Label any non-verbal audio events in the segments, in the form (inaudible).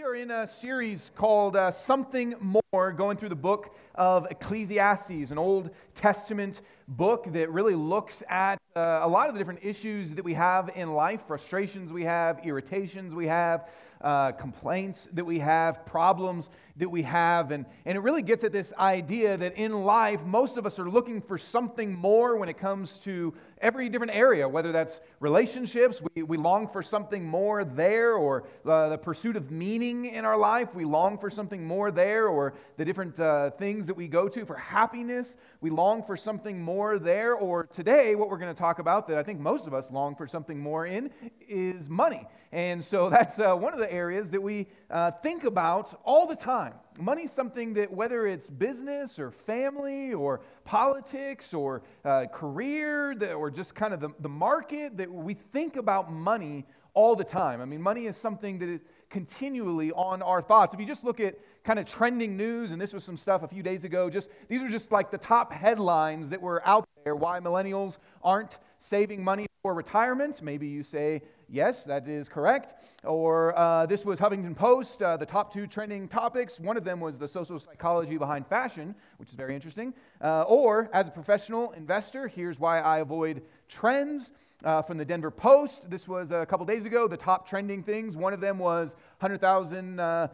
We are in a series called uh, Something More, going through the book of Ecclesiastes, an Old Testament book that really looks at uh, a lot of the different issues that we have in life frustrations we have, irritations we have, uh, complaints that we have, problems that we have. And, and it really gets at this idea that in life, most of us are looking for something more when it comes to every different area, whether that's relationships, we, we long for something more there, or uh, the pursuit of meaning in our life, we long for something more there, or the different uh, things that we go to for happiness, we long for something more there. Or today, what we're going to talk about that I think most of us long for something more in is money. And so (laughs) that's uh, one of the areas that we uh, think about all the time. Money's something that, whether it's business or family or politics or uh, career that, or just kind of the, the market, that we think about money all the time. I mean, money is something that is continually on our thoughts. If you just look at kind of trending news, and this was some stuff a few days ago, just these are just like the top headlines that were out there why millennials aren't saving money for retirement. Maybe you say, Yes, that is correct. Or uh, this was Huffington Post, uh, the top two trending topics. One of them was the social psychology behind fashion, which is very interesting. Uh, or, as a professional investor, here's why I avoid trends. Uh, from the Denver Post. This was a couple days ago. The top trending things. One of them was 100,000 uh,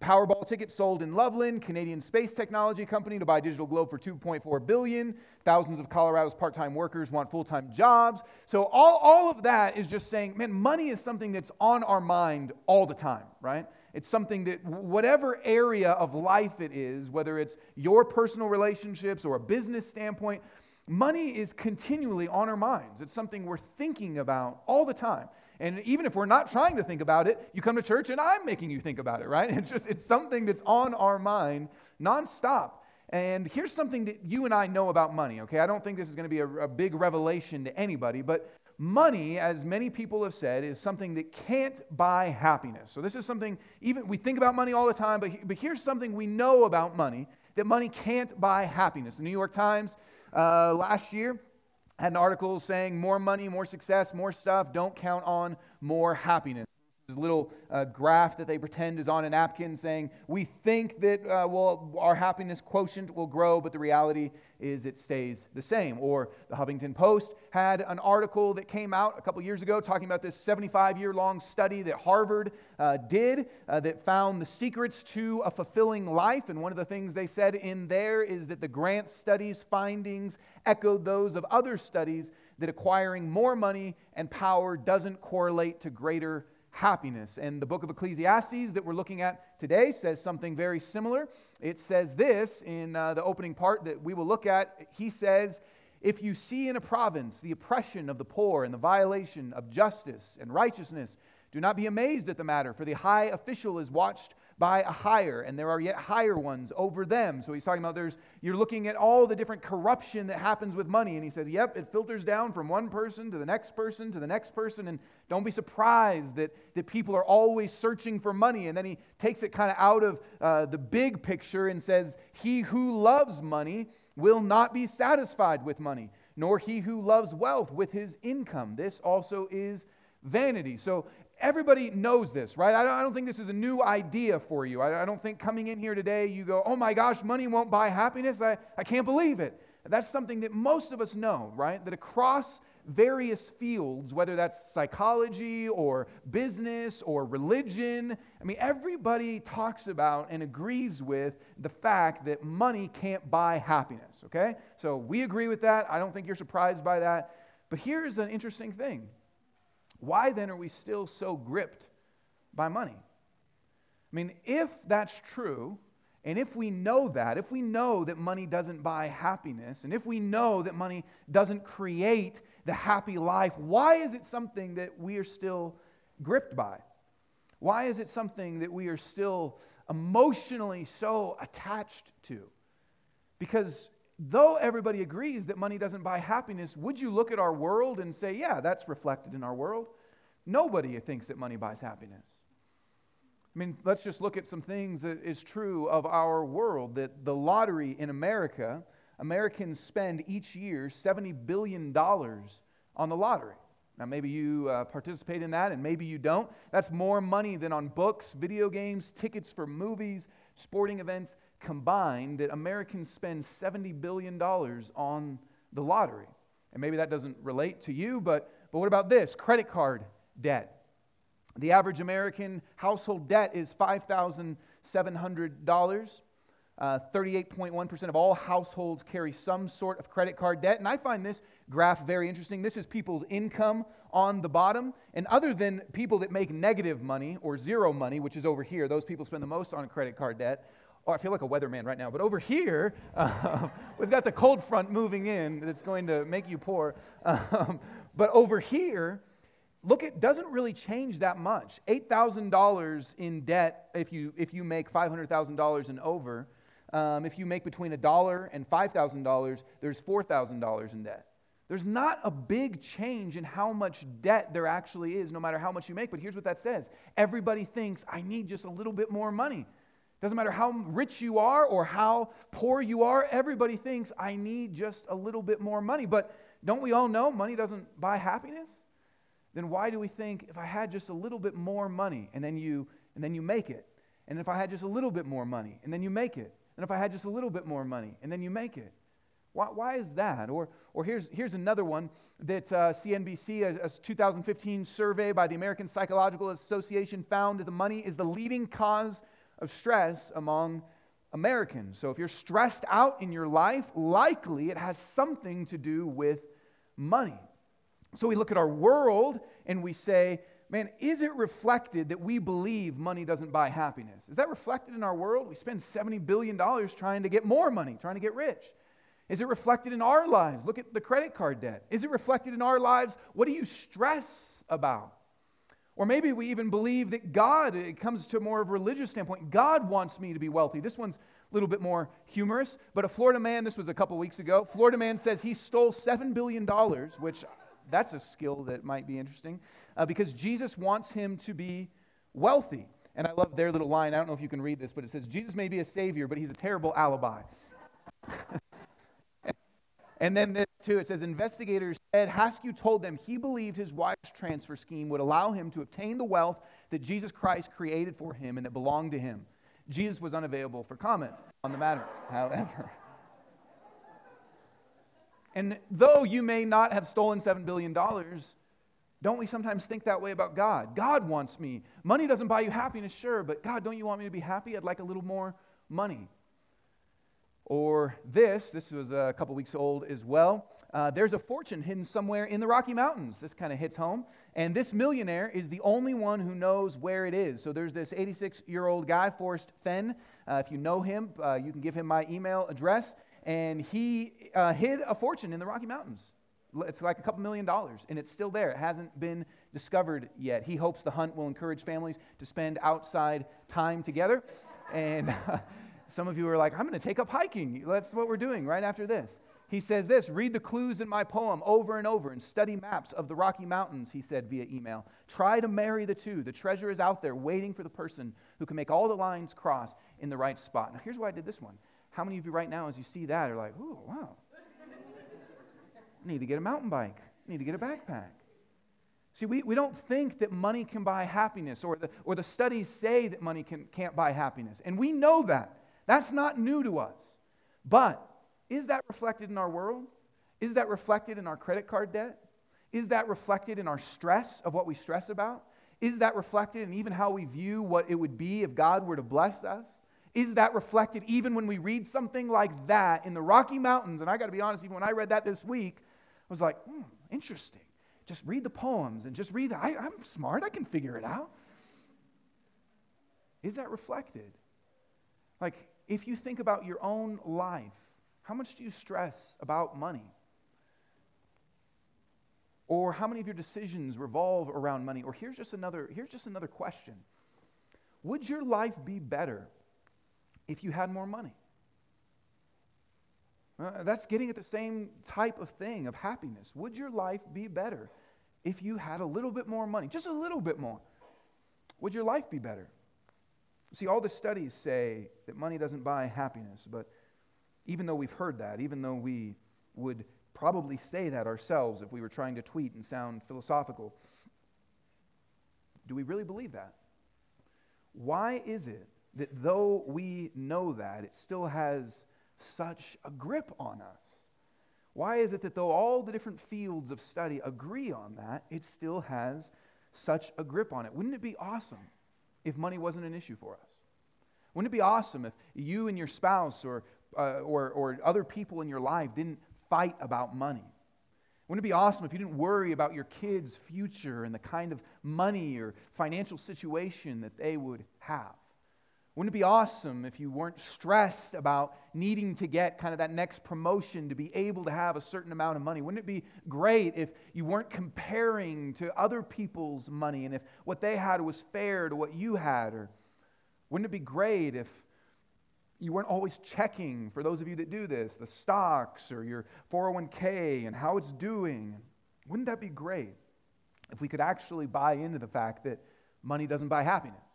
Powerball tickets sold in Loveland, Canadian space technology company to buy Digital Globe for 2.4 billion. Thousands of Colorado's part-time workers want full-time jobs. So all, all of that is just saying, man, money is something that's on our mind all the time, right? It's something that whatever area of life it is, whether it's your personal relationships or a business standpoint, Money is continually on our minds. It's something we're thinking about all the time. And even if we're not trying to think about it, you come to church and I'm making you think about it, right? (laughs) It's just it's something that's on our mind nonstop. And here's something that you and I know about money, okay? I don't think this is going to be a, a big revelation to anybody, but money, as many people have said, is something that can't buy happiness. So this is something, even we think about money all the time, but, but here's something we know about money that money can't buy happiness. The New York Times uh, last year had an article saying more money, more success, more stuff, don't count on more happiness. This little uh, graph that they pretend is on a napkin saying, We think that uh, well, our happiness quotient will grow, but the reality is it stays the same. Or the Huffington Post had an article that came out a couple years ago talking about this 75 year long study that Harvard uh, did uh, that found the secrets to a fulfilling life. And one of the things they said in there is that the Grant study's findings echoed those of other studies that acquiring more money and power doesn't correlate to greater happiness. And the book of Ecclesiastes that we're looking at today says something very similar. It says this in uh, the opening part that we will look at. He says, If you see in a province the oppression of the poor and the violation of justice and righteousness, do not be amazed at the matter, for the high official is watched by a higher, and there are yet higher ones over them. So he's talking about there's, you're looking at all the different corruption that happens with money. And he says, yep, it filters down from one person to the next person to the next person. And don't be surprised that, that people are always searching for money. And then he takes it kind of out of uh, the big picture and says, He who loves money will not be satisfied with money, nor he who loves wealth with his income. This also is vanity. So Everybody knows this, right? I don't, think this is a new idea for you. I, don't think coming in here today you go, oh my gosh, money won't buy happiness. I, I can't believe it. That's something that most of us know, right? That across various fields, whether that's psychology or business or religion, I mean, everybody talks about and agrees with the fact that money can't buy happiness, okay? So we agree with that. I don't think you're surprised by that. But here's an interesting thing why then are we still so gripped by money? I mean, if that's true, and if we know that, if we know that money doesn't buy happiness, and if we know that money doesn't create the happy life, why is it something that we are still gripped by? Why is it something that we are still emotionally so attached to? Because though everybody agrees that money doesn't buy happiness, would you look at our world and say, yeah, that's reflected in our world? Nobody thinks that money buys happiness. I mean, let's just look at some things that is true of our world that the lottery in America, Americans spend each year $70 billion on the lottery. Now, maybe you uh, participate in that and maybe you don't. That's more money than on books, video games, tickets for movies, sporting events combined that Americans spend $70 billion on the lottery. And maybe that doesn't relate to you, but, but what about this? Credit card debt. The average American household debt is $5,700. Uh, 38.1% of all households carry some sort of credit card debt. And I find this graph very interesting. This is people's income on the bottom. And other than people that make negative money or zero money, which is over here, those people spend the most on credit card debt. Oh, I feel like a weatherman right now. But over here, uh, (laughs) we've got the cold front moving in that's going to make you poor. (laughs) Um, but over here, look, it doesn't really change that much. $8,000 in debt if you, if you make $500,000 and over. Um, if you make between a dollar and $5,000, there's $4,000 in debt. There's not a big change in how much debt there actually is, no matter how much you make. But here's what that says everybody thinks, I need just a little bit more money. Doesn't matter how rich you are or how poor you are, everybody thinks, I need just a little bit more money. But don't we all know money doesn't buy happiness? Then why do we think if I had just a little bit more money and then you and then you make it? And if I had just a little bit more money and then you make it? And if I had just a little bit more money and then you make it? Why, why is that? Or, or here's, here's another one that uh, CNBC, a, a 2015 survey by the American Psychological Association, found that the money is the leading cause of stress among Americans. So if you're stressed out in your life, likely it has something to do with money. So we look at our world and we say, man, is it reflected that we believe money doesn't buy happiness? Is that reflected in our world? We spend $70 billion trying to get more money, trying to get rich. Is it reflected in our lives? Look at the credit card debt. Is it reflected in our lives? What do you stress about? Or maybe we even believe that God, it comes to more of a religious standpoint, God wants me to be wealthy. This one's a little bit more humorous, but a Florida man, this was a couple weeks ago, Florida man says he stole $7 billion, which that's a skill that might be interesting, uh, because Jesus wants him to be wealthy. And I love their little line. I don't know if you can read this, but it says, Jesus may be a savior, but he's a terrible alibi. (laughs) and then this too, it says, investigators said Haskew told them he believed his wife's transfer scheme would allow him to obtain the wealth that Jesus Christ created for him and that belonged to him. Jesus was unavailable for comment on the matter, however. And though you may not have stolen $7 billion, don't we sometimes think that way about God? God wants me. Money doesn't buy you happiness, sure, but God, don't you want me to be happy? I'd like a little more money. Or this, this was a couple weeks old as well. Uh, there's a fortune hidden somewhere in the Rocky Mountains. This kind of hits home. And this millionaire is the only one who knows where it is. So there's this 86 year old guy, Forrest Fenn. Uh, if you know him, uh, you can give him my email address and he uh, hid a fortune in the Rocky Mountains. It's like a couple million dollars, and it's still there. It hasn't been discovered yet. He hopes the hunt will encourage families to spend outside time together. And (laughs) some of you are like, I'm going to take up hiking. That's what we're doing right after this. He says this read the clues in my poem over and over and study maps of the Rocky Mountains, he said via email. Try to marry the two. The treasure is out there waiting for the person who can make all the lines cross in the right spot. Now, here's why I did this one how many of you right now, as you see that, are like, ooh, wow. need to get a mountain bike, need to get a backpack. See, we, we don't think that money can buy happiness, or the, or the studies say that money can, can't buy happiness. And we know that. That's not new to us. But is that reflected in our world? Is that reflected in our credit card debt? Is that reflected in our stress of what we stress about? Is that reflected in even how we view what it would be if God were to bless us? is that reflected even when we read something like that in the Rocky Mountains? And I got to be honest, even when I read that this week, I was like, hmm, interesting. Just read the poems and just read. I, I'm smart. I can figure it out. Is that reflected? Like, if you think about your own life, how much do you stress about money? Or how many of your decisions revolve around money? Or here's just another, here's just another question. Would your life be better if you had more money. Uh, that's getting at the same type of thing of happiness. Would your life be better if you had a little bit more money? Just a little bit more. Would your life be better? See, all the studies say that money doesn't buy happiness, but even though we've heard that, even though we would probably say that ourselves if we were trying to tweet and sound philosophical. Do we really believe that? Why is it that though we know that, it still has such a grip on us? Why is it that though all the different fields of study agree on that, it still has such a grip on it? Wouldn't it be awesome if money wasn't an issue for us? Wouldn't it be awesome if you and your spouse or, uh, or, or other people in your life didn't fight about money? Wouldn't it be awesome if you didn't worry about your kids' future and the kind of money or financial situation that they would have? Wouldn't it be awesome if you weren't stressed about needing to get kind of that next promotion to be able to have a certain amount of money? Wouldn't it be great if you weren't comparing to other people's money and if what they had was fair to what you had? Or wouldn't it be great if you weren't always checking, for those of you that do this, the stocks or your 401k and how it's doing. Wouldn't that be great if we could actually buy into the fact that money doesn't buy happiness?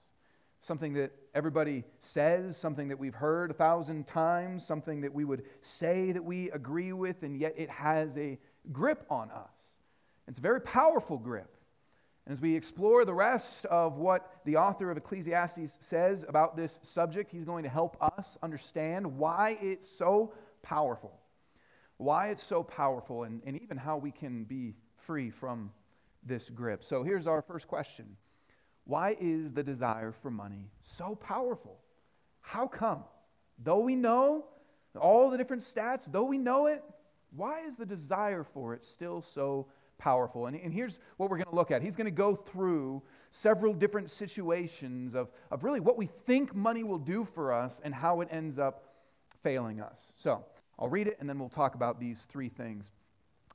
Something that everybody says, something that we've heard a thousand times, something that we would say that we agree with, and yet it has a grip on us. It's a very powerful grip. And as we explore the rest of what the author of Ecclesiastes says about this subject, he's going to help us understand why it's so powerful. Why it's so powerful, and, and even how we can be free from this grip. So here's our first question Why is the desire for money so powerful? How come? Though we know all the different stats, though we know it, why is the desire for it still so powerful. And, and here's what we're going to look at. He's going to go through several different situations of, of really what we think money will do for us and how it ends up failing us. So I'll read it and then we'll talk about these three things.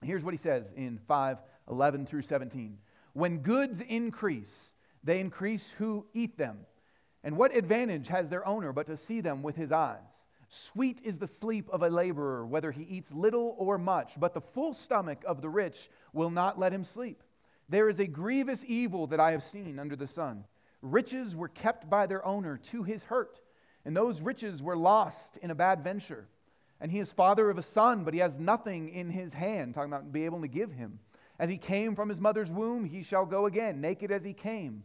Here's what he says in 5 11 through 17. When goods increase, they increase who eat them. And what advantage has their owner but to see them with his eyes? Sweet is the sleep of a laborer, whether he eats little or much, but the full stomach of the rich will not let him sleep. There is a grievous evil that I have seen under the sun. Riches were kept by their owner to his hurt, and those riches were lost in a bad venture. And he is father of a son, but he has nothing in his hand, talking about being able to give him. As he came from his mother's womb, he shall go again, naked as he came,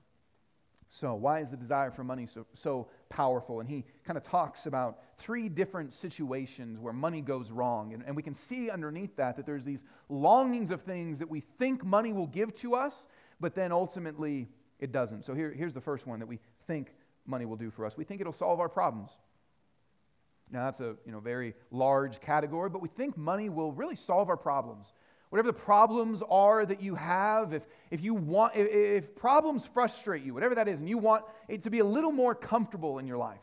So, why is the desire for money so, so powerful? And he kind of talks about three different situations where money goes wrong. And, and we can see underneath that that there's these longings of things that we think money will give to us, but then ultimately it doesn't. So here, here's the first one that we think money will do for us. We think it'll solve our problems. Now that's a you know very large category, but we think money will really solve our problems. Whatever the problems are that you have, if, if you want if, if problems frustrate you, whatever that is, and you want it to be a little more comfortable in your life.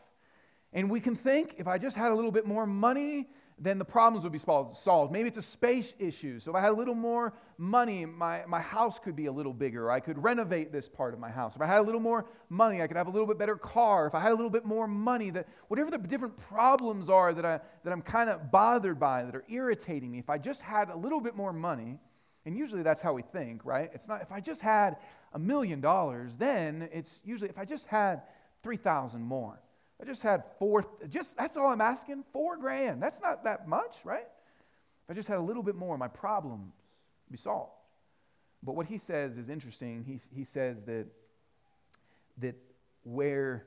And we can think if I just had a little bit more money, then the problems would be solved. Maybe it's a space issue. So if I had a little more money, my, my house could be a little bigger. I could renovate this part of my house. If I had a little more money, I could have a little bit better car. If I had a little bit more money, that whatever the different problems are that, I, that I'm kind of bothered by, that are irritating me, if I just had a little bit more money, and usually that's how we think, right? It's not if I just had a million dollars, then it's usually if I just had 3,000 more. I just had four, just that's all I'm asking, four grand. That's not that much, right? If I just had a little bit more, my problems be solved. But what he says is interesting. He, he says that, that where,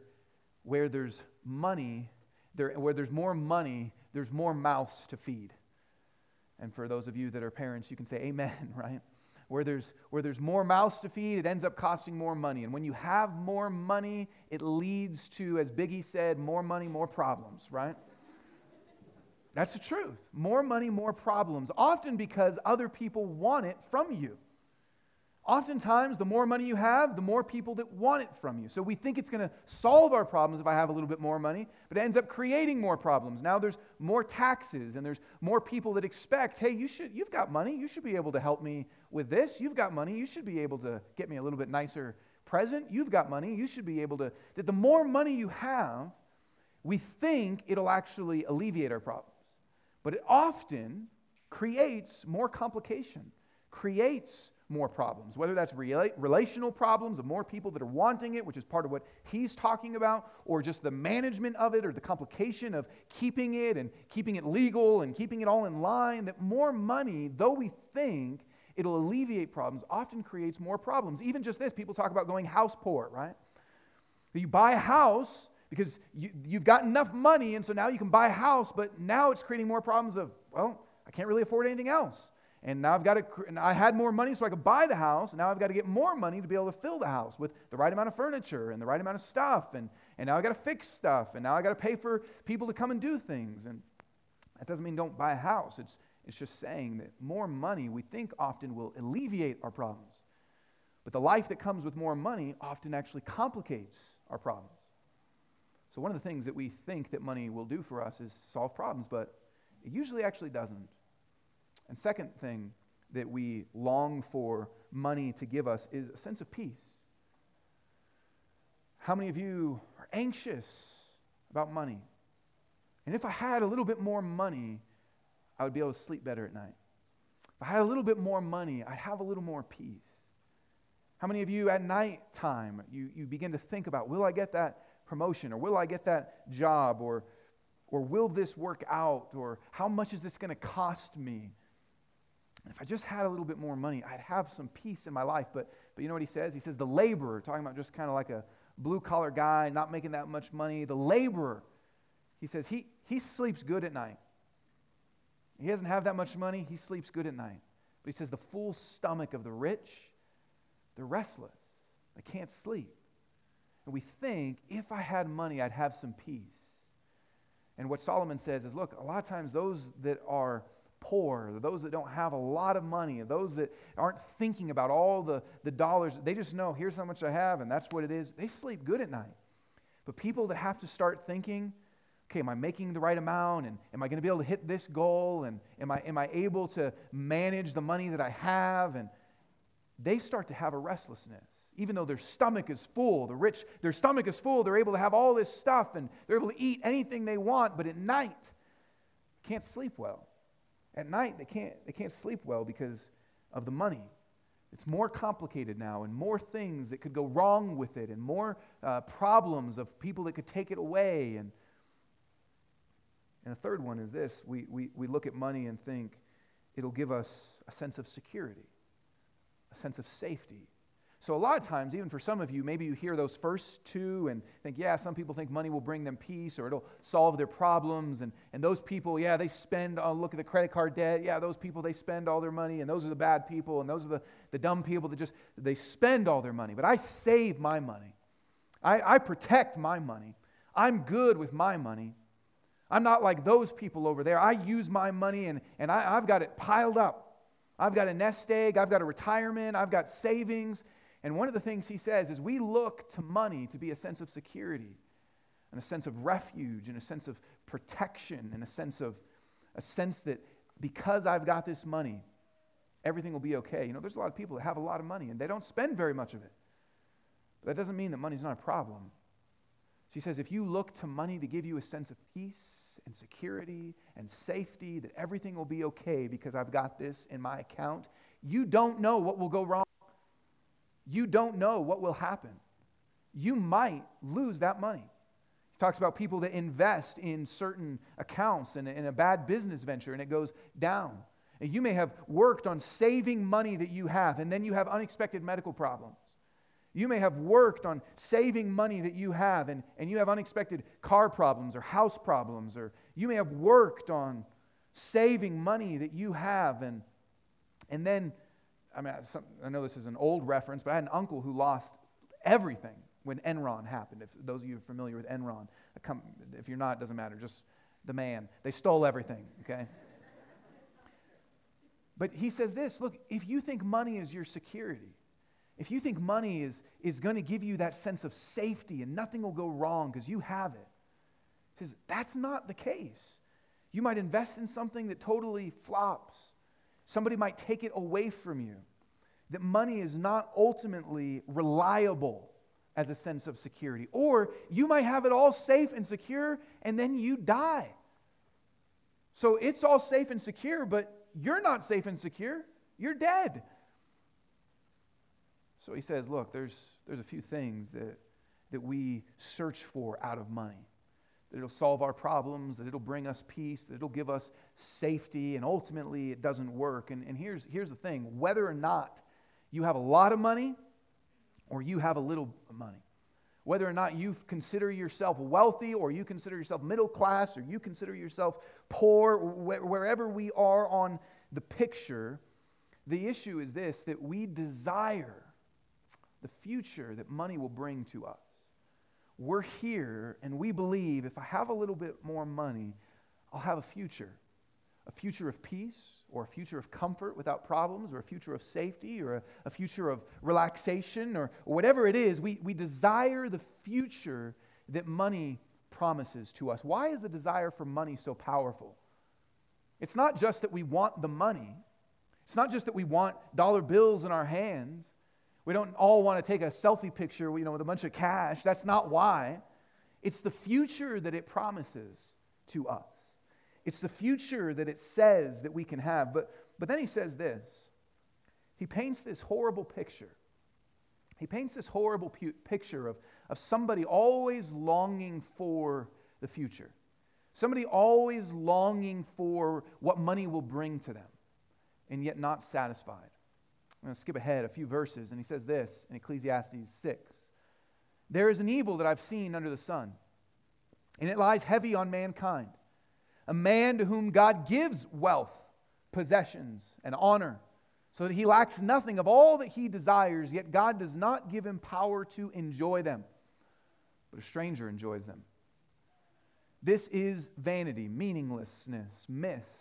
where there's money, there, where there's more money, there's more mouths to feed. And for those of you that are parents, you can say amen, (laughs) right? Where there's, where there's more mouths to feed, it ends up costing more money. And when you have more money, it leads to, as Biggie said, more money, more problems, right? That's the truth. More money, more problems, often because other people want it from you. Oftentimes, the more money you have, the more people that want it from you. So we think it's going to solve our problems if I have a little bit more money, but it ends up creating more problems. Now there's more taxes and there's more people that expect, hey, you should, you've got money, you should be able to help me with this. You've got money, you should be able to get me a little bit nicer present. You've got money, you should be able to. That the more money you have, we think it'll actually alleviate our problems. But it often creates more complication, creates more problems, whether that's rela- relational problems of more people that are wanting it, which is part of what he's talking about, or just the management of it or the complication of keeping it and keeping it legal and keeping it all in line. That more money, though we think it'll alleviate problems, often creates more problems. Even just this, people talk about going house poor, right? You buy a house because you, you've got enough money, and so now you can buy a house, but now it's creating more problems of, well, I can't really afford anything else. And now I've got to, and I had more money so I could buy the house. And now I've got to get more money to be able to fill the house with the right amount of furniture and the right amount of stuff. And, and now I've got to fix stuff. And now I've got to pay for people to come and do things. And that doesn't mean don't buy a house. It's, it's just saying that more money we think often will alleviate our problems. But the life that comes with more money often actually complicates our problems. So, one of the things that we think that money will do for us is solve problems, but it usually actually doesn't. And second thing that we long for money to give us is a sense of peace. How many of you are anxious about money? And if I had a little bit more money, I would be able to sleep better at night. If I had a little bit more money, I'd have a little more peace. How many of you at night time you, you begin to think about will I get that promotion or will I get that job or or will this work out or how much is this going to cost me? if I just had a little bit more money, I'd have some peace in my life. But, but you know what he says? He says, the laborer, talking about just kind of like a blue collar guy, not making that much money, the laborer, he says, he, he sleeps good at night. He doesn't have that much money, he sleeps good at night. But he says, the full stomach of the rich, they're restless, they can't sleep. And we think, if I had money, I'd have some peace. And what Solomon says is look, a lot of times those that are poor, those that don't have a lot of money, those that aren't thinking about all the, the dollars, they just know here's how much I have and that's what it is. They sleep good at night. But people that have to start thinking, okay, am I making the right amount? And am I going to be able to hit this goal? And am I, am I able to manage the money that I have? And they start to have a restlessness. Even though their stomach is full, the rich, their stomach is full, they're able to have all this stuff and they're able to eat anything they want, but at night, can't sleep well. At night, they can't, they can't sleep well because of the money. It's more complicated now, and more things that could go wrong with it, and more uh, problems of people that could take it away. And, and a third one is this we, we, we look at money and think it'll give us a sense of security, a sense of safety, so, a lot of times, even for some of you, maybe you hear those first two and think, yeah, some people think money will bring them peace or it'll solve their problems. And, and those people, yeah, they spend, oh, look at the credit card debt. Yeah, those people, they spend all their money. And those are the bad people. And those are the, the dumb people that just, they spend all their money. But I save my money, I, I protect my money. I'm good with my money. I'm not like those people over there. I use my money and, and I, I've got it piled up. I've got a nest egg. I've got a retirement. I've got savings. And one of the things he says is we look to money to be a sense of security and a sense of refuge and a sense of protection and a sense of a sense that because I've got this money, everything will be okay. You know, there's a lot of people that have a lot of money and they don't spend very much of it. But that doesn't mean that money's not a problem. She says if you look to money to give you a sense of peace and security and safety, that everything will be okay because I've got this in my account, you don't know what will go wrong. You don't know what will happen. You might lose that money. He talks about people that invest in certain accounts and in a bad business venture and it goes down. And you may have worked on saving money that you have, and then you have unexpected medical problems. You may have worked on saving money that you have, and, and you have unexpected car problems or house problems, or you may have worked on saving money that you have, and, and then I mean, I know this is an old reference, but I had an uncle who lost everything when Enron happened. If those of you are familiar with Enron, come, if you're not, it doesn't matter. Just the man. They stole everything, okay? (laughs) but he says this look, if you think money is your security, if you think money is, is going to give you that sense of safety and nothing will go wrong because you have it, says that's not the case. You might invest in something that totally flops. Somebody might take it away from you. That money is not ultimately reliable. as a sense of security. Or you might have it all safe and secure and then you die. So it's all safe and secure, but you're not safe and secure. You're dead. So he says, look, there's, there's a few things that, that we search for out of money. That it'll solve our problems, that it'll bring us peace, that it'll give us safety, and ultimately it doesn't work. And, and here's, here's the thing whether or not you have a lot of money or you have a little money, whether or not you consider yourself wealthy or you consider yourself middle class or you consider yourself poor, wherever we are on the picture, the issue is this that we desire the future that money will bring to us. We're here and we believe if I have a little bit more money, I'll have a future. A future of peace, or a future of comfort without problems, or a future of safety, or a, a future of relaxation, or, or whatever it is. We, we desire the future that money promises to us. Why is the desire for money so powerful? It's not just that we want the money, it's not just that we want dollar bills in our hands. We don't all want to take a selfie picture you know, with a bunch of cash. That's not why. It's the future that it promises to us. It's the future that it says that we can have. But, but then he says this he paints this horrible picture. He paints this horrible pu- picture of, of somebody always longing for the future, somebody always longing for what money will bring to them, and yet not satisfied. I'm going to skip ahead a few verses, and he says this in Ecclesiastes 6 There is an evil that I've seen under the sun, and it lies heavy on mankind. A man to whom God gives wealth, possessions, and honor, so that he lacks nothing of all that he desires, yet God does not give him power to enjoy them, but a stranger enjoys them. This is vanity, meaninglessness, myth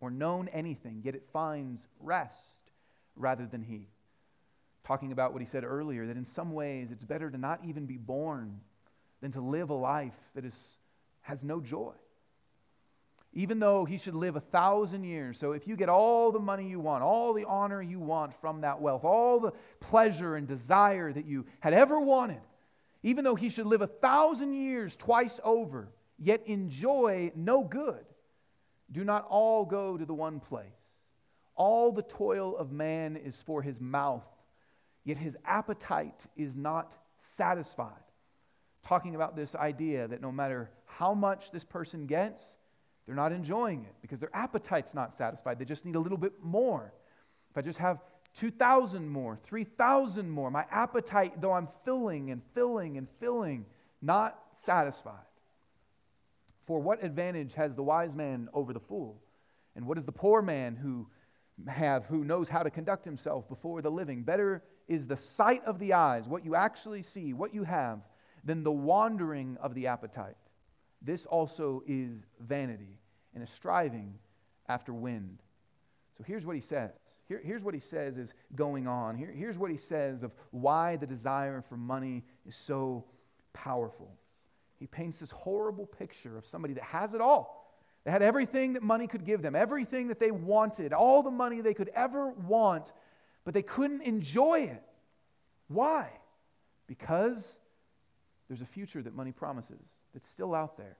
or known anything, yet it finds rest rather than he. Talking about what he said earlier, that in some ways it's better to not even be born than to live a life that is, has no joy. Even though he should live a thousand years. So if you get all the money you want, all the honor you want from that wealth, all the pleasure and desire that you had ever wanted, even though he should live a thousand years twice over, yet enjoy no good, do not all go to the one place. All the toil of man is for his mouth, yet his appetite is not satisfied. Talking about this idea that no matter how much this person gets, they're not enjoying it because their appetite's not satisfied. They just need a little bit more. If I just have 2,000 more, 3,000 more, my appetite, though I'm filling and filling and filling, not satisfied. For what advantage has the wise man over the fool? And what does the poor man who have who knows how to conduct himself before the living? Better is the sight of the eyes, what you actually see, what you have, than the wandering of the appetite. This also is vanity and a striving after wind. So here's what he says. Here, here's what he says is going on. Here, here's what he says of why the desire for money is so powerful he paints this horrible picture of somebody that has it all. They had everything that money could give them, everything that they wanted, all the money they could ever want, but they couldn't enjoy it. Why? Because there's a future that money promises that's still out there.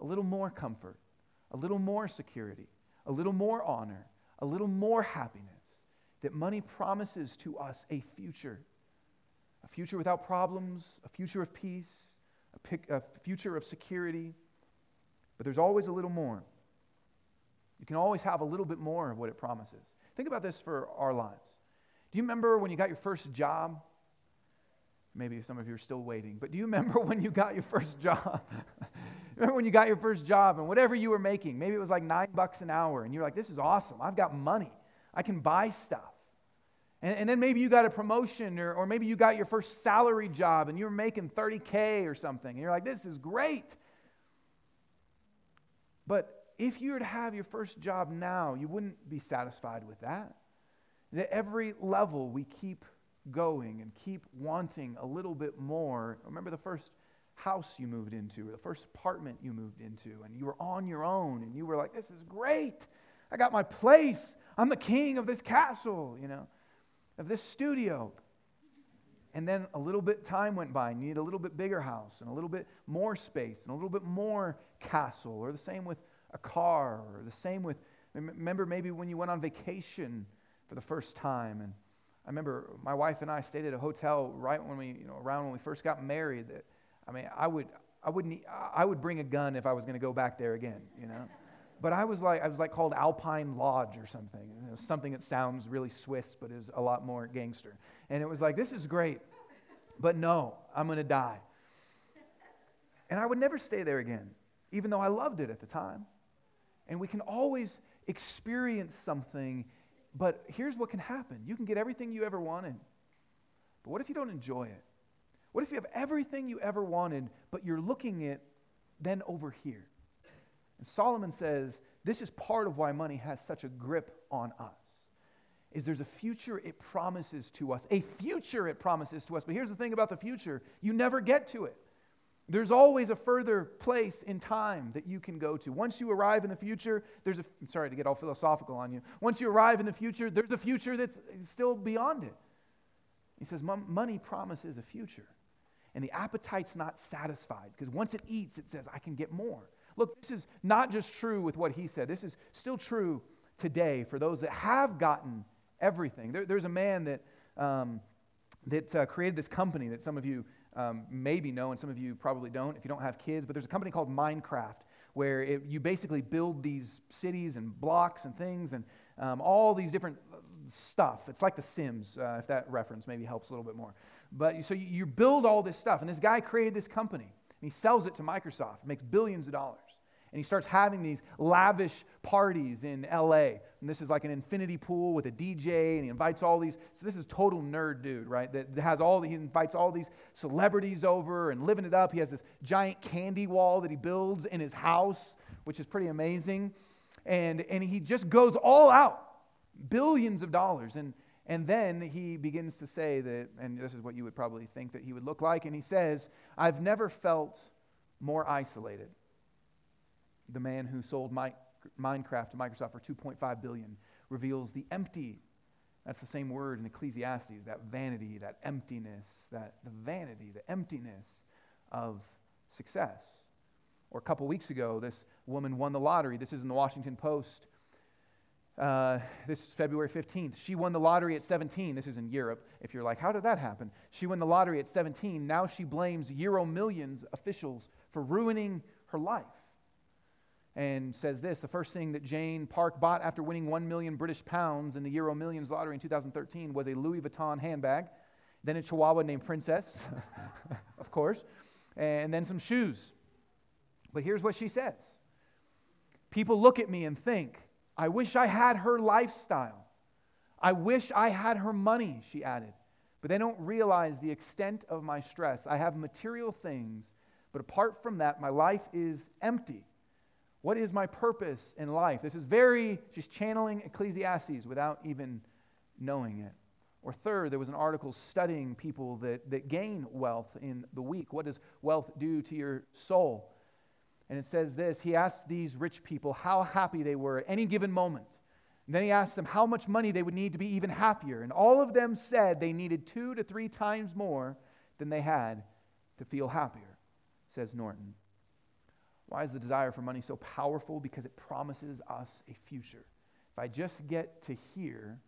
A little more comfort, a little more security, a little more honor, a little more happiness. That money promises to us a future. A future without problems, a future of peace, a, pic, a future of security, but there's always a little more. You can always have a little bit more of what it promises. Think about this for our lives. Do you remember when you got your first job? Maybe some of you are still waiting, but do you remember (laughs) when you got your first job? (laughs) remember when you got your first job and whatever you were making, maybe it was like nine bucks an hour, and you're like, this is awesome. I've got money. I can buy stuff. And, and, then maybe you got a promotion or, or maybe you got your first salary job and you're making 30K or something. And you're like, this is great. But if you were to have your first job now, you wouldn't be satisfied with that. At every level, we keep going and keep wanting a little bit more. Remember the first house you moved into, or the first apartment you moved into, and you were on your own, and you were like, this is great. I got my place. I'm the king of this castle, you know, of this studio. And then a little bit time went by, and you need a little bit bigger house, and a little bit more space, and a little bit more castle, or the same with a car, or the same with, remember maybe when you went on vacation for the first time, and I remember my wife and I stayed at a hotel right when we, you know, around when we first got married. That, I mean, I would, I wouldn't, I would bring a gun if I was going to go back there again, you know. But I was like, I was like called Alpine Lodge or something, something that sounds really Swiss but is a lot more gangster. And it was like, this is great, but no, I'm to die. And I would never stay there again, even though I loved it at the time. And we can always experience something but here's what can happen you can get everything you ever wanted, but what if you don't enjoy it? What if you have everything you ever wanted, but you're looking at then over here? And Solomon says this is part of why money has such a grip on us. Is there's a future it promises to us, a future it promises to us. But here's the thing about the future you never get to it. There's always a further place in time that you can go to. Once you arrive in the future, there's a, I'm sorry to get all philosophical on you. Once you arrive in the future, there's a future that's still beyond it. He says, money promises a future. And the appetite's not satisfied because once it eats, it says, I can get more. Look, this is not just true with what he said, this is still true today for those that have gotten everything. There, there's a man that, um, that uh, created this company that some of you um, maybe know, and some of you probably don't if you don't have kids, but there's a company called Minecraft where it, you basically build these cities and blocks and things and um, all these different stuff. It's like The Sims, uh, if that reference maybe helps a little bit more. But so you, you build all this stuff, and this guy created this company, and he sells it to Microsoft, makes billions of dollars. And he starts having these lavish parties in LA. And this is like an infinity pool with a DJ, and he invites all these. So, this is total nerd dude, right? That has all, he invites all these celebrities over and living it up. He has this giant candy wall that he builds in his house, which is pretty amazing. And, and he just goes all out, billions of dollars. And, and then he begins to say that, and this is what you would probably think that he would look like. And he says, I've never felt more isolated the man who sold My, Minecraft to Microsoft for 2.5 billion, reveals the empty. That's the same word in Ecclesiastes, that vanity, that emptiness, that the vanity, the emptiness of success. Or a couple weeks ago, this woman won the lottery. This is in the Washington Post. Uh, this is February 15th. She won the lottery at 17. This is in Europe. If you're like, how did that happen? She won the lottery at 17. Now she blames EuroMillions officials for ruining her life and says this the first thing that Jane Park bought after winning 1 million British pounds in the EuroMillions lottery in 2013 was a Louis Vuitton handbag, then a chihuahua named Princess, (laughs) of course, and then some shoes. But here's what she says People look at me and think, I wish I had her lifestyle. I wish I had her money, she added. But they don't realize the extent of my stress. I have material things, but apart from that, my life is empty. What is my purpose in life? This is very just channeling Ecclesiastes without even knowing it. Or third, there was an article studying people that, that gain wealth in the week. What does wealth do to your soul? And it says this He asked these rich people how happy they were at any given moment. And then he asked them how much money they would need to be even happier. And all of them said they needed two to three times more than they had to feel happier, says Norton. Why is the desire for money so powerful? Because it promises us a future. If I just get to here,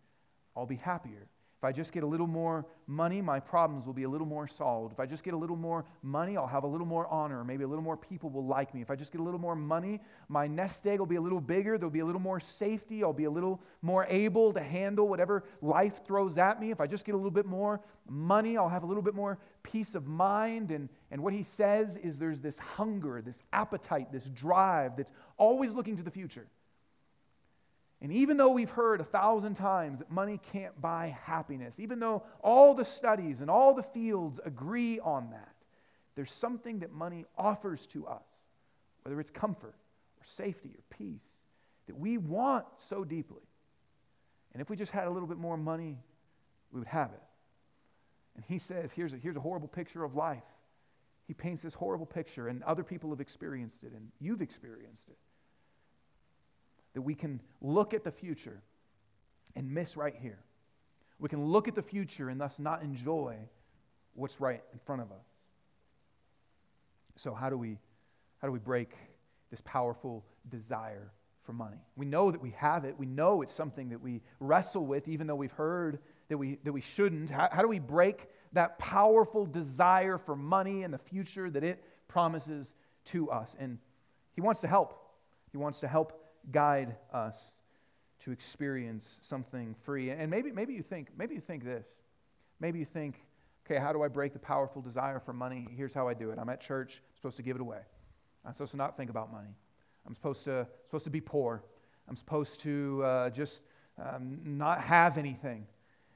I'll be happier. If I just get a little more money, my problems will be a little more solved. If I just get a little more money, I'll have a little more honor. Maybe a little more people will like me. If I just get a little more money, my nest egg will be a little bigger. There'll be a little more safety. I'll be a little more able to handle whatever life throws at me. If I just get a little bit more money, I'll have a little bit more peace of mind. And, and what he says is there's this hunger, this appetite, this drive that's always looking to the future. And even though we've heard a thousand times that money can't buy happiness, even though all the studies and all the fields agree on that, there's something that money offers to us, whether it's comfort or safety or peace, that we want so deeply. And if we just had a little bit more money, we would have it. And he says, here's a, here's a horrible picture of life. He paints this horrible picture, and other people have experienced it, and you've experienced it. That we can look at the future and miss right here. We can look at the future and thus not enjoy what's right in front of us. So, how do we, how do we break this powerful desire for money? We know that we have it. We know it's something that we wrestle with, even though we've heard that we, that we shouldn't? How, how do we break that powerful desire for money and the future that it promises to us? And He wants to help. He wants to help guide us to experience something free. And maybe, maybe you think, maybe you think this. Maybe you think, okay, how do I break the powerful desire for money? Here's how I do it. I'm at church, I'm supposed to give it away. I'm supposed to not think about money. I'm supposed to, supposed to be poor. I'm supposed to uh, just um, not have anything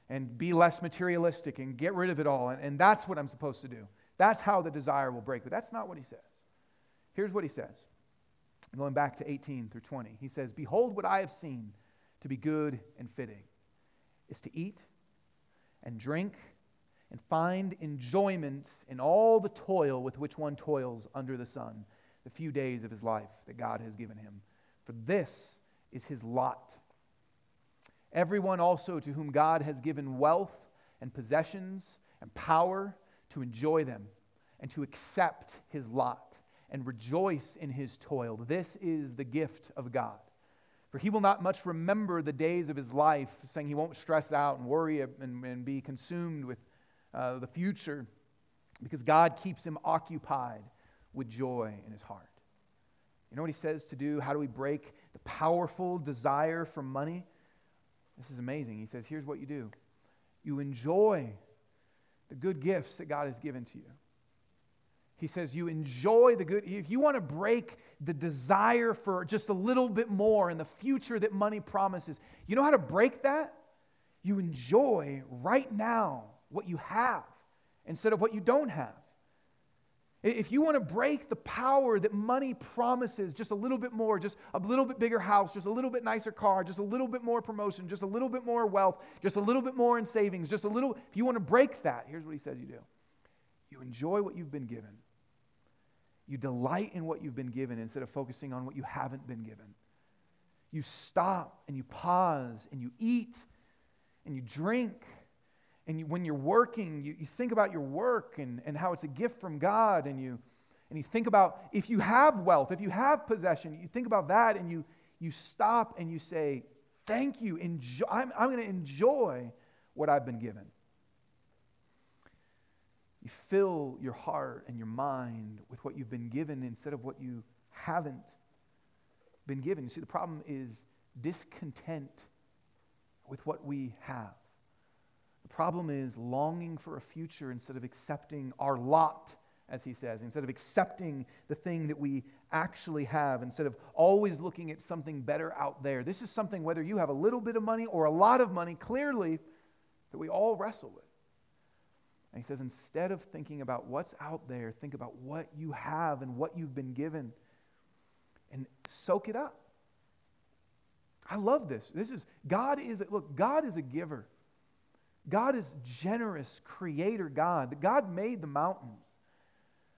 and be less materialistic and get rid of it all. And, and that's what I'm supposed to do. That's how the desire will break. But that's not what he says. Here's what he says going back to 18 through 20. He says, Behold, what I have seen to be good and fitting is to eat and drink and find enjoyment in all the toil with which one toils under the sun, the few days of his life that God has given him. For this is his lot Everyone also to whom God has given wealth and possessions and power to enjoy them and to accept his lot and rejoice in his toil. This is the gift of God. For he will not much remember the days of his life, saying he won't stress out and worry and, and be consumed with uh, the future, because God keeps him occupied with joy in his heart. You know what he says to do? How do we break the powerful desire for money? This is amazing. He says, Here's what you do you enjoy the good gifts that God has given to you. He says, You enjoy the good. If you want to break the desire for just a little bit more in the future that money promises, you know how to break that? You enjoy right now what you have instead of what you don't have. If you want to break the power that money promises, just a little bit more, just a little bit bigger house, just a little bit nicer car, just a little bit more promotion, just a little bit more wealth, just a little bit more in savings, just a little, if you want to break that, here's what he says you do you enjoy what you've been given. You delight in what you've been given instead of focusing on what you haven't been given. You stop and you pause and you eat and you drink and you, when you're working, you, you think about your work and, and how it's a gift from God, and you, and you think about if you have wealth, if you have possession, you think about that and you, you stop and you say, Thank you. Enjoy, I'm, I'm going to enjoy what I've been given. You fill your heart and your mind with what you've been given instead of what you haven't been given. You see, the problem is discontent with what we have. The problem is longing for a future instead of accepting our lot, as he says, instead of accepting the thing that we actually have, instead of always looking at something better out there. This is something, whether you have a little bit of money or a lot of money, clearly, that we all wrestle with. And he says, instead of thinking about what's out there, think about what you have and what you've been given and soak it up. I love this. This is, God is, look, God is a giver. God is generous, creator God. God made the mountains.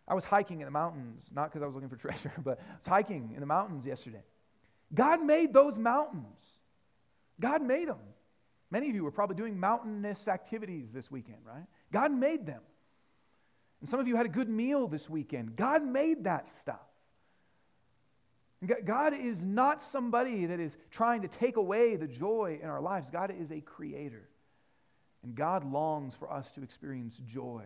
I was hiking in the mountains, not because I was looking for (laughs) treasure, but I was hiking in the mountains yesterday. God made those mountains. God made them. Many of you were probably doing mountainous activities this weekend, right? God made them. And some of you had a good meal this weekend. God made that stuff. God is not somebody that is trying to take away the joy in our lives. God is a creator. And God longs for us to experience joy.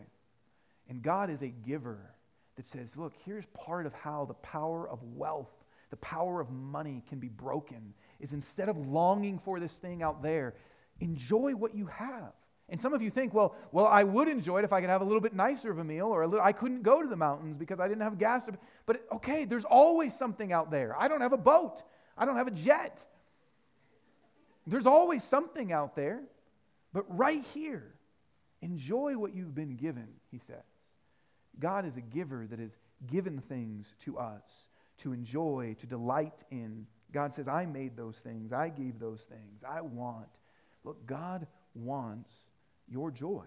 And God is a giver that says, look, here's part of how the power of wealth, the power of money can be broken, is instead of longing for this thing out there, enjoy what you have. And some of you think, well, well, I would enjoy it if I could have a little bit nicer of a meal, or a little, I couldn't go to the mountains because I didn't have gas. But okay, there's always something out there. I don't have a boat. I don't have a jet. There's always something out there, but right here, enjoy what you've been given, he says. God is a giver that has given things to us to enjoy, to delight in. God says, I made those things, I gave those things, I want. Look, God wants your joy.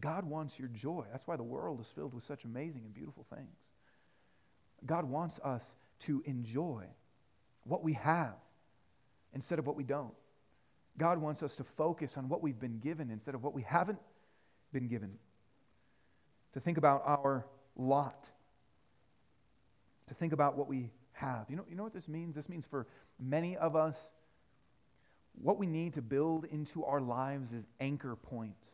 God wants your joy. That's why the world is filled with such amazing and beautiful things. God wants us to enjoy what we have instead of what we don't. God wants us to focus on what we've been given instead of what we haven't been given. To think about our lot. To think about what we have. You know, you know what this means? This means for many of us, what we need to build into our lives is anchor points,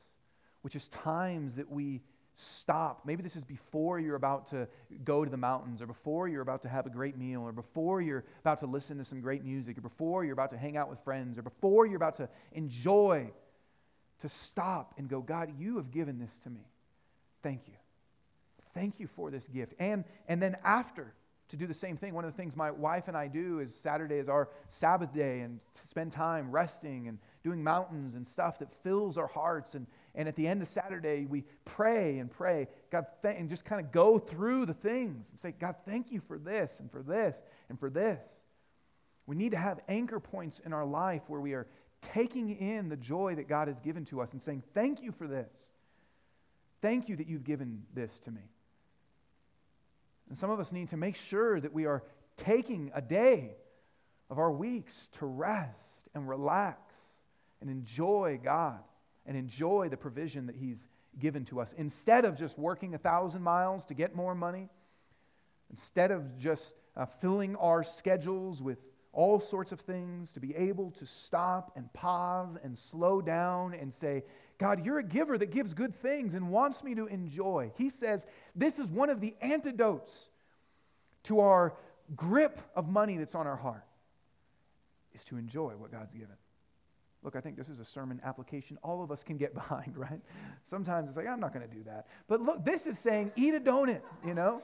which is times that we stop. Maybe this is before you're about to go to the mountains, or before you're about to have a great meal, or before you're about to listen to some great music, or before you're about to hang out with friends, or before you're about to enjoy, to stop and go, God, you have given this to me. Thank you. Thank you for this gift. And, and then after, to do the same thing. One of the things my wife and I do is Saturday is our Sabbath day and spend time resting and doing mountains and stuff that fills our hearts. And, and at the end of Saturday, we pray and pray, God, th- and just kind of go through the things and say, God, thank you for this and for this and for this. We need to have anchor points in our life where we are taking in the joy that God has given to us and saying, Thank you for this. Thank you that you've given this to me. And some of us need to make sure that we are taking a day of our weeks to rest and relax and enjoy God and enjoy the provision that He's given to us. Instead of just working a thousand miles to get more money, instead of just uh, filling our schedules with all sorts of things, to be able to stop and pause and slow down and say, God, you're a giver that gives good things and wants me to enjoy. He says this is one of the antidotes to our grip of money that's on our heart is to enjoy what God's given. Look, I think this is a sermon application all of us can get (laughs) behind, right? Sometimes it's like, I'm not going to do that. But look, this is saying eat a donut, you know?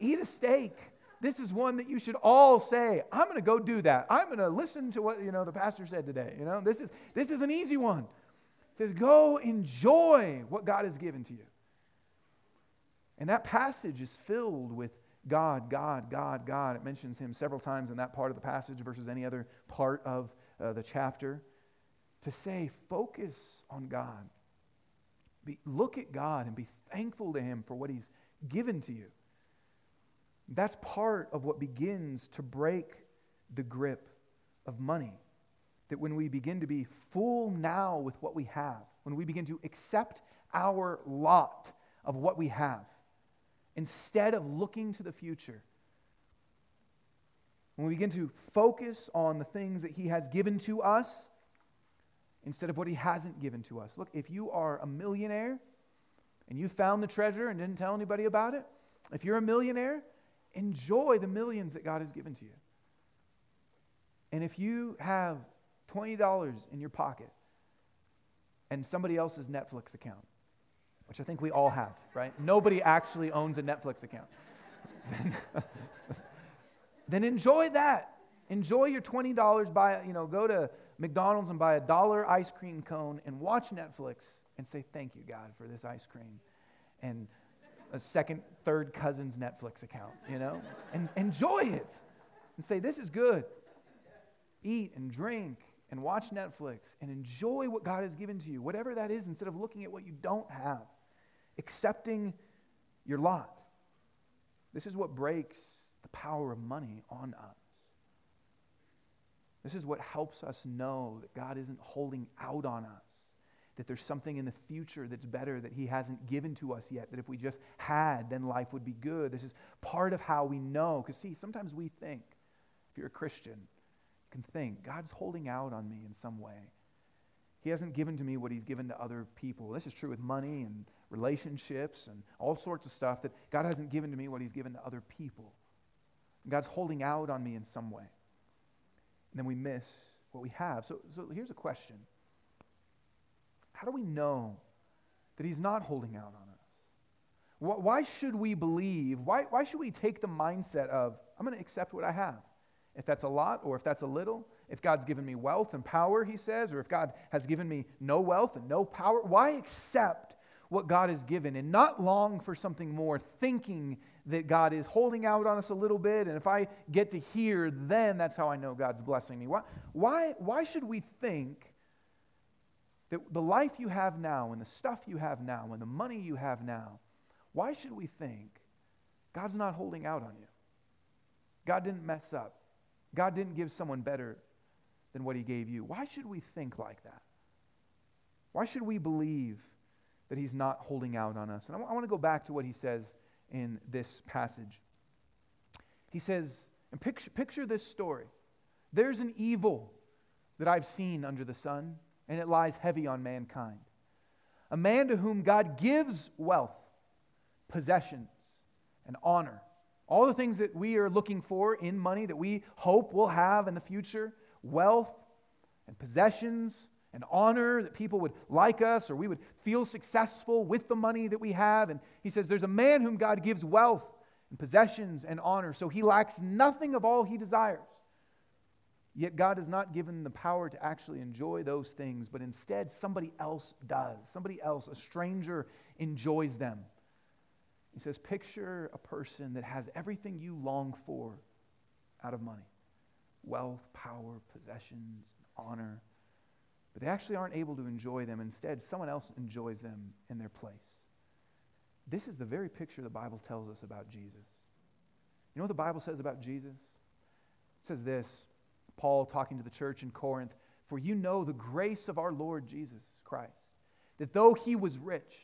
Eat a steak. This is one that you should all say, I'm going to go do that. I'm going to listen to what, you know, the pastor said today, you know? This is this is an easy one says, Go enjoy what God has given to you. And that passage is filled with God, God, God, God. It mentions him several times in that part of the passage versus any other part of uh, the chapter. To say, focus on God. Be, look at God and be thankful to him for what he's given to you. That's part of what begins to break the grip of money that when we begin to be full now with what we have, when we begin to accept our lot of what we have, instead of looking to the future, when we begin to focus on the things that He has given to us instead of what He hasn't given to us. Look, if you are a millionaire and you found the treasure and didn't tell anybody about it, if you're a millionaire, enjoy the millions that God has given to you. And if you have $20 in your pocket and somebody else's Netflix account, which I think we all have, right? Nobody actually owns a Netflix account. (laughs) then, enjoy that. Enjoy your $20, buy, you know, go to McDonald's and buy a dollar ice cream cone and watch Netflix and say, Thank you, God, for this ice cream. And a second, third cousin's Netflix account, you know? And enjoy it and say, This is good. Eat and drink and watch Netflix and enjoy what God has given to you, whatever that is, instead of looking at what you don't have, accepting your lot. This is what breaks the power of money on us. This is what helps us know that God isn't holding out on us, that there's something in the future that's better that He hasn't given to us yet, that if we just had, then life would be good. This is part of how we know. Because, see, sometimes we think, if you're a Christian, you can think God's holding out on me in some way. He hasn't given to me what he's given to other people. This is true with money and relationships and all sorts of stuff that God hasn't given to me what he's given to other people. God's holding out on me in some way. And then we miss what we have. So, so here's a question How do we know that he's not holding out on us? Why should we believe? Why, why should we take the mindset of, I'm going to accept what I have? If that's a lot or if that's a little, if God's given me wealth and power, he says, or if God has given me no wealth and no power, why accept what God has given and not long for something more, thinking that God is holding out on us a little bit, and if I get to hear, then that's how I know God's blessing me. Why, why, why should we think that the life you have now and the stuff you have now and the money you have now, why should we think God's not holding out on you? God didn't mess up. God didn't give someone better than what he gave you. Why should we think like that? Why should we believe that he's not holding out on us? And I, w- I want to go back to what he says in this passage. He says, and picture, picture this story. There's an evil that I've seen under the sun, and it lies heavy on mankind. A man to whom God gives wealth, possessions, and honor. All the things that we are looking for in money that we hope we'll have in the future wealth and possessions and honor, that people would like us or we would feel successful with the money that we have. And he says, There's a man whom God gives wealth and possessions and honor, so he lacks nothing of all he desires. Yet God has not given the power to actually enjoy those things, but instead somebody else does. Somebody else, a stranger, enjoys them. He says, Picture a person that has everything you long for out of money wealth, power, possessions, honor. But they actually aren't able to enjoy them. Instead, someone else enjoys them in their place. This is the very picture the Bible tells us about Jesus. You know what the Bible says about Jesus? It says this Paul talking to the church in Corinth For you know the grace of our Lord Jesus Christ, that though he was rich,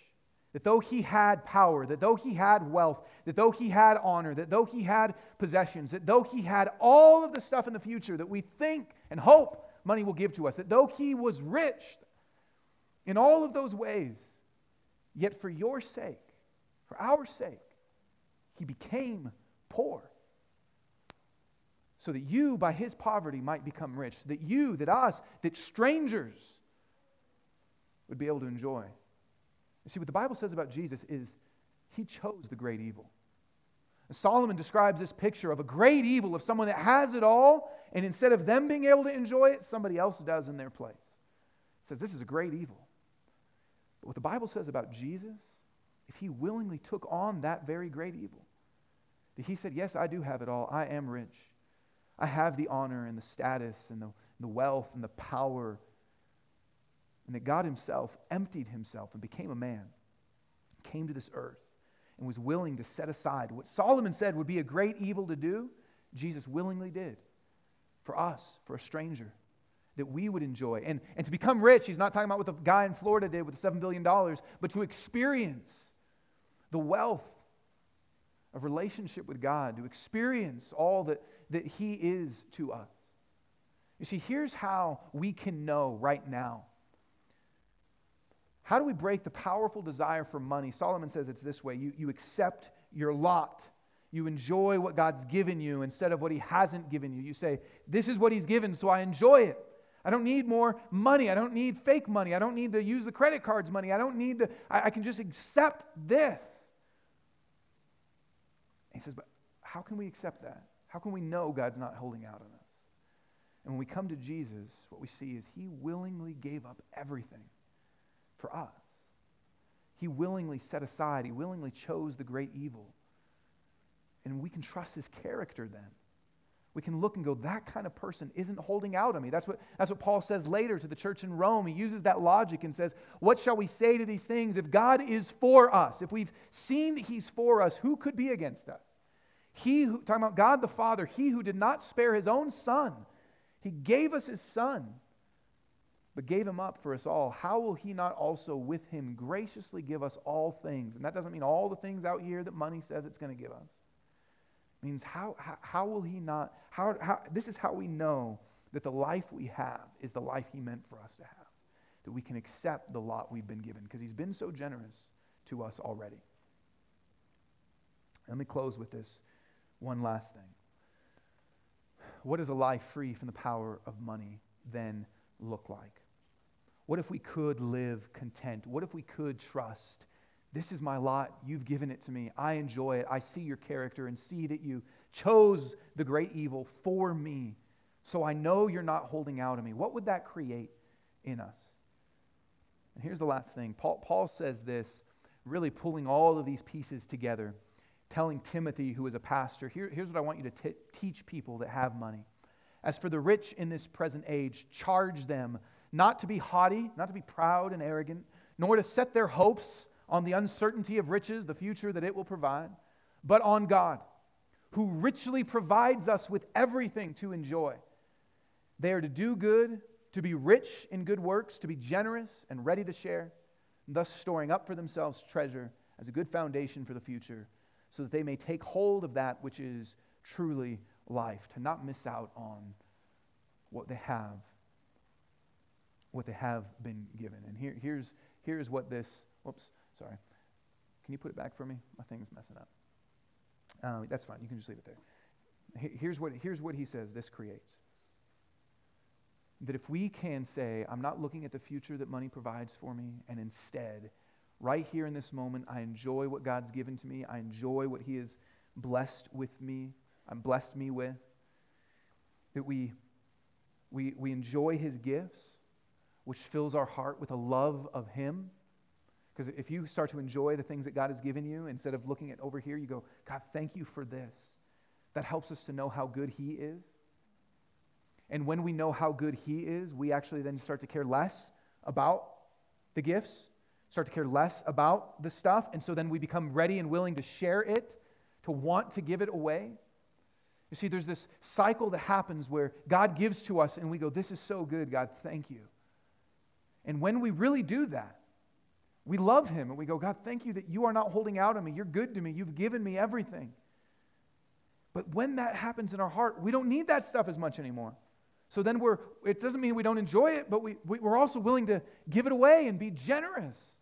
that though he had power, that though he had wealth, that though he had honor, that though he had possessions, that though he had all of the stuff in the future that we think and hope money will give to us, that though he was rich in all of those ways, yet for your sake, for our sake, he became poor. So that you, by his poverty, might become rich. That you, that us, that strangers would be able to enjoy you see, what the Bible says about Jesus is he chose the great evil. Solomon describes this picture of a great evil of someone that has it all, and instead of them being able to enjoy it, somebody else does in their place. He says this is a great evil. But what the Bible says about Jesus is he willingly took on that very great evil. That he said, Yes, I do have it all. I am rich. I have the honor and the status and the, the wealth and the power and that God Himself emptied Himself and became a man, came to this earth, and was willing to set aside what Solomon said would be a great evil to do, Jesus willingly did for us, for a stranger, that we would enjoy. And, and to become rich, he's not talking about what the guy in Florida did with the $7 billion, but to experience the wealth of relationship with God, to experience all that, that he is to us. You see, here's how we can know right now how do we break the powerful desire for money? Solomon says it's this way you, you accept your lot. You enjoy what God's given you instead of what He hasn't given you. You say, This is what He's given, so I enjoy it. I don't need more money. I don't need fake money. I don't need to use the credit card's money. I don't need to, I, I can just accept this. He says, But how can we accept that? How can we know God's not holding out on us? And when we come to Jesus, what we see is He willingly gave up everything for us. He willingly set aside, he willingly chose the great evil. And we can trust his character then. We can look and go, that kind of person isn't holding out on me. That's what, that's what Paul says later to the church in Rome. He uses that logic and says, What shall we say to these things? If God is for us, if we've seen that he's for us, who could be against us? He who, talking about God the Father, he who did not spare his own son, he gave us his son but gave him up for us all, how will he not also with him graciously give us all things? And that doesn't mean all the things out here that money says it's going to give us. It means how, how, how will he not, how, how, this is how we know that the life we have is the life he meant for us to have. That we can accept the lot we've been given because he's been so generous to us already. Let me close with this one last thing. What does a life free from the power of money then look like? What if we could live content? What if we could trust? This is my lot. You've given it to me. I enjoy it. I see your character and see that you chose the great evil for me So I know you're not holding out on me. What would that create in us? And here's the last thing Paul, Paul says this, really pulling all of these pieces together, telling Timothy, who is a pastor, Here, here's what I want you to t- teach people that have money. As for the rich in this present age, charge them not to be haughty, not to be proud and arrogant, nor to set their hopes on the uncertainty of riches, the future that it will provide, but on God, who richly provides us with everything to enjoy. They are to do good, to be rich in good works, to be generous and ready to share, thus storing up for themselves treasure as a good foundation for the future, so that they may take hold of that which is truly life, to not miss out on what they have, what they have been given. And here, here's, here's what this, whoops, sorry. Can you put it back for me? My thing's messing up. Uh, that's fine. You can just leave it there. Here's what, here's what he says this creates that if we can say, I'm not looking at the future that money provides for me, and instead, right here in this moment, I enjoy what God's given to me, I enjoy what He has blessed with me, I'm blessed me with, that we, we, we enjoy His gifts, which fills our heart with a love of Him. Because if you start to enjoy the things that God has given you, instead of looking at over here, you go, God, thank you for this. That helps us to know how good He is. And when we know how good He is, we actually then start to care less about the gifts, start to care less about the stuff. And so then we become ready and willing to share it, to want to give it away. You see, there's this cycle that happens where God gives to us and we go, This is so good, God, thank you. And when we really do that, we love Him and we go, God, thank you that you are not holding out on me. You're good to me. You've given me everything. But when that happens in our heart, we don't need that stuff as much anymore. So then we're, it doesn't mean we don't enjoy it, but we, we, are also willing to give it away and be generous.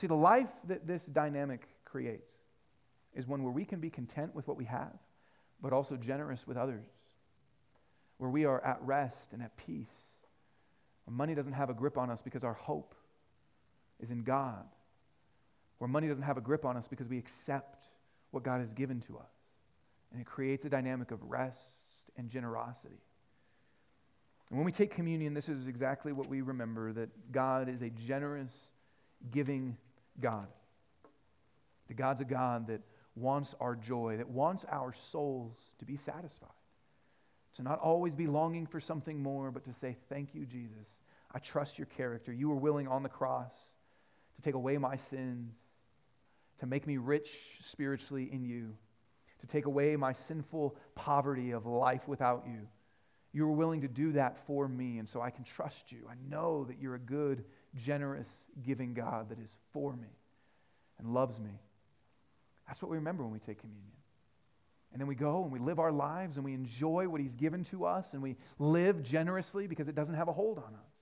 See, the life that this dynamic creates is one where we can be content with what we have, but also generous with others, where we are at rest and at peace. Where money doesn't have a grip on us because our hope is in God, where money doesn't have a grip on us because we accept what God has given to us. And it creates a dynamic of rest and generosity. And when we take communion, this is exactly what we remember that God is a generous, giving God. That God's a God that wants our joy, that wants our souls to be satisfied. To not always be longing for something more, but to say, Thank you, Jesus. I trust your character. You were willing on the cross to take away my sins, to make me rich spiritually in you, to take away my sinful poverty of life without you you were willing to do that for me, and so I can trust you. I know that you're a good, generous, giving God that is for me and loves me. That's what we remember when we take communion. And then we go and we live our lives and we enjoy what He's given to us and we live generously because it doesn't have a hold on us.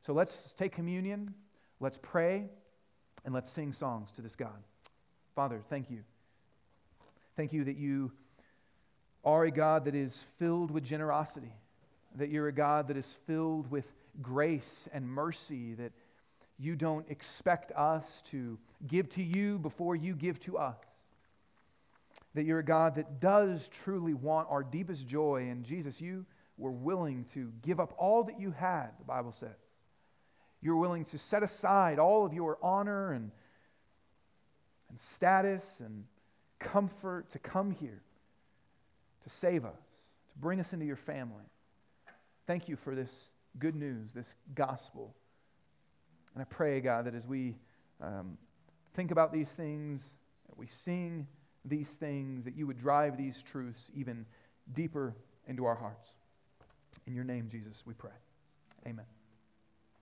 So let's take communion, let's pray, and let's sing songs to this God. Father, thank you. Thank you that you are a God that is filled with generosity, that you're a God that is filled with grace and mercy, that you don't expect us to give to you before you give to us. That you're a God that does truly want our deepest joy. And Jesus, you were willing to give up all that you had, the Bible says. You're willing to set aside all of your honor and, and status and comfort to come here to save us, to bring us into your family. Thank you for this good news, this gospel. And I pray, God, that as we um, think about these things, that we sing these things, that you would drive these truths even deeper into our hearts. In your name, Jesus, we pray. Amen.